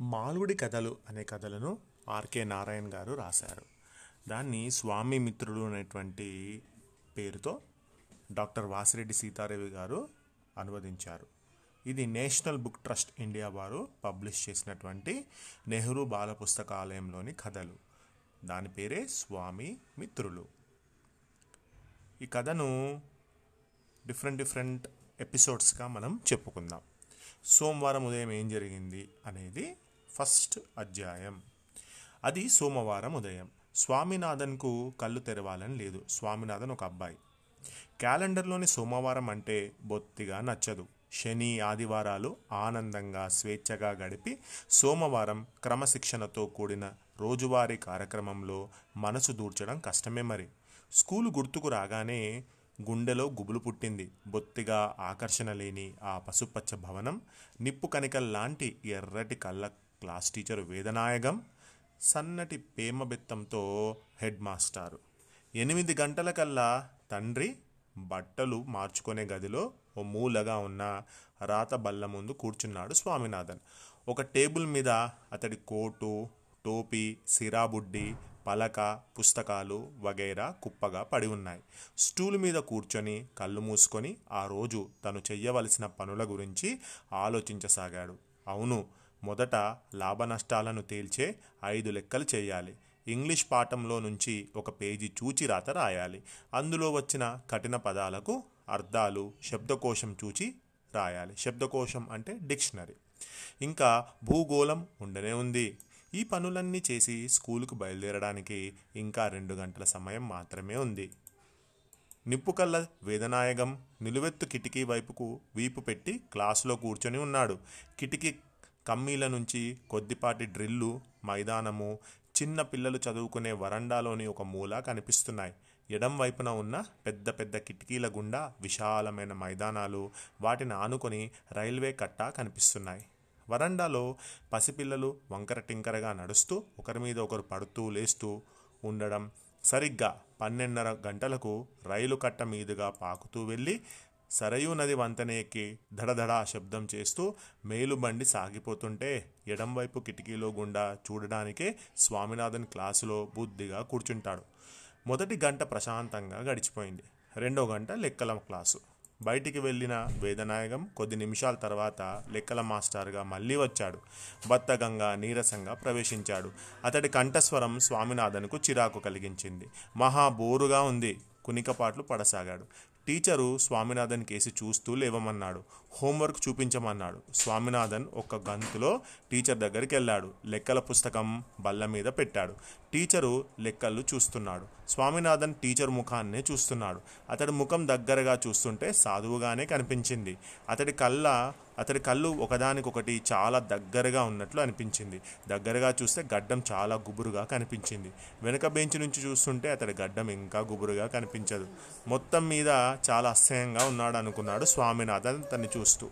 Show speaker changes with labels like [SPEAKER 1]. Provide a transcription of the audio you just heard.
[SPEAKER 1] మాలుడి కథలు అనే కథలను ఆర్కే నారాయణ్ గారు రాశారు. దాన్ని స్వామి మిత్రుడు అనేటువంటి పేరుతో డాక్టర్ వాసిరెడ్డి సీతారావి గారు అనువదించారు. ఇది నేషనల్ బుక్ ట్రస్ట్ ఇండియా వారు పబ్లిష్ చేసినటువంటి నెహ్రూ బాల పుస్తకాలయంలోని కథలు. దాని పేరే స్వామి మిత్రులు. ఈ కథను డిఫరెంట్ డిఫరెంట్ ఎపిసోడ్స్గా మనం చెప్పుకుందాం. సోమవారం ఉదయం ఏం జరిగింది అనేది ఫస్ట్ అధ్యాయం. అది సోమవారం ఉదయం. స్వామినాథన్కు కళ్ళు తెరవాలని లేదు. స్వామినాథన్ ఒక అబ్బాయి. క్యాలెండర్లోని సోమవారం అంటే బొత్తిగా నచ్చదు. శని ఆదివారాలు ఆనందంగా స్వేచ్ఛగా గడిపి సోమవారం క్రమశిక్షణతో కూడిన రోజువారీ కార్యక్రమంలో మనసు దూర్చడం కష్టమే మరి. స్కూలు గుర్తుకు రాగానే గుండెలో గుబులు పుట్టింది. బొత్తిగా ఆకర్షణ లేని ఆ పసుపచ్చ భవనం నిప్పు కనికల్లాంటి ఎర్రటి కళ్ళ క్లాస్ టీచర్ వేదనాయకం సన్నటి పేమబెత్తంతో హెడ్ మాస్టారు. ఎనిమిది గంటలకల్లా తండ్రి బట్టలు మార్చుకునే గదిలో ఓ మూలగా ఉన్న రాత బల్ల ముందు కూర్చున్నాడు స్వామినాథన్. ఒక టేబుల్ మీద అతడి కోటు టోపీ సిరాబుడ్డి పలక పుస్తకాలు వగైరా కుప్పగా పడి ఉన్నాయి. స్టూల్ మీద కూర్చొని కళ్ళు మూసుకొని ఆ రోజు తను చెయ్యవలసిన పనుల గురించి ఆలోచించసాగాడు. అవును మొదట లాభనష్టాలను తేల్చే ఐదు లెక్కలు చేయాలి. ఇంగ్లీష్ పాఠంలో నుంచి ఒక పేజీ చూచి రాత రాయాలి. అందులో వచ్చిన కఠిన పదాలకు అర్థాలు శబ్దకోశం చూచి రాయాలి. శబ్దకోశం అంటే డిక్షనరీ. ఇంకా భూగోళం ఉండనే ఉంది. ఈ పనులన్నీ చేసి స్కూలుకు బయలుదేరడానికి ఇంకా రెండు గంటల సమయం మాత్రమే ఉంది. నిప్పుకల్ల వేదనాయకం నిలువెత్తు కిటికీ వైపుకు వీపు పెట్టి క్లాసులో కూర్చొని ఉన్నాడు. కిటికీ కమ్మీల నుంచి కొద్దిపాటి డ్రిల్లు మైదానము చిన్న పిల్లలు చదువుకునే వరండాలోని ఒక మూల కనిపిస్తున్నాయి. ఎడం వైపున ఉన్న పెద్ద పెద్ద కిటికీల గుండా విశాలమైన మైదానాలు వాటిని ఆనుకొని రైల్వే కట్ట కనిపిస్తున్నాయి. వరండాలో పసిపిల్లలు వంకర టింకరగా నడుస్తూ ఒకరి మీద ఒకరు పడుతూ లేస్తూ ఉండడం సరిగ్గా పన్నెండున్నర గంటలకు రైలు కట్ట మీదుగా పాకుతూ వెళ్ళి సరయూ నది వంతెన ఎక్కి శబ్దం చేస్తూ మేలుబండి సాగిపోతుంటే ఎడంవైపు కిటికీలో గుండా చూడడానికే స్వామినాథన్ క్లాసులో బుద్ధిగా కూర్చుంటాడు. మొదటి గంట ప్రశాంతంగా గడిచిపోయింది. రెండో గంట లెక్కల క్లాసు. బయటికి వెళ్ళిన వేదనాయకం కొద్ది నిమిషాల తర్వాత లెక్కల మాస్టర్గా మళ్ళీ వచ్చాడు. బత్తగంగా నీరసంగా ప్రవేశించాడు. అతడి కంఠస్వరం స్వామినాథన్కు చిరాకు కలిగించింది. మహా బోరుగా ఉంది. కునికపాట్లు పడసాగాడు. టీచరు స్వామినాథన్ కేసి చూస్తూ లేవమన్నాడు. హోంవర్క్ చూపించమన్నాడు. స్వామినాథన్ ఒక గంతులో టీచర్ దగ్గరికి వెళ్ళాడు లెక్కల పుస్తకం బల్ల మీద పెట్టాడు. టీచరు లెక్కలు చూస్తున్నాడు. స్వామినాథన్ టీచర్ ముఖాన్నే చూస్తున్నాడు. అతడి ముఖం దగ్గరగా చూస్తుంటే సాధువుగానే కనిపించింది. అతడి కళ్ళ అతడి కళ్ళు ఒకదానికొకటి చాలా దగ్గరగా ఉన్నట్లు అనిపించింది. దగ్గరగా చూస్తే గడ్డం చాలా గుబురుగా కనిపించింది. వెనుక బెంచ్ నుంచి చూస్తుంటే అతడి గడ్డం ఇంకా గుబురుగా కనిపించదు. మొత్తం మీద చాలా అసహ్యంగా ఉన్నాడు అనుకున్నాడు స్వామినాథన్ తన్ని చూస్తూ.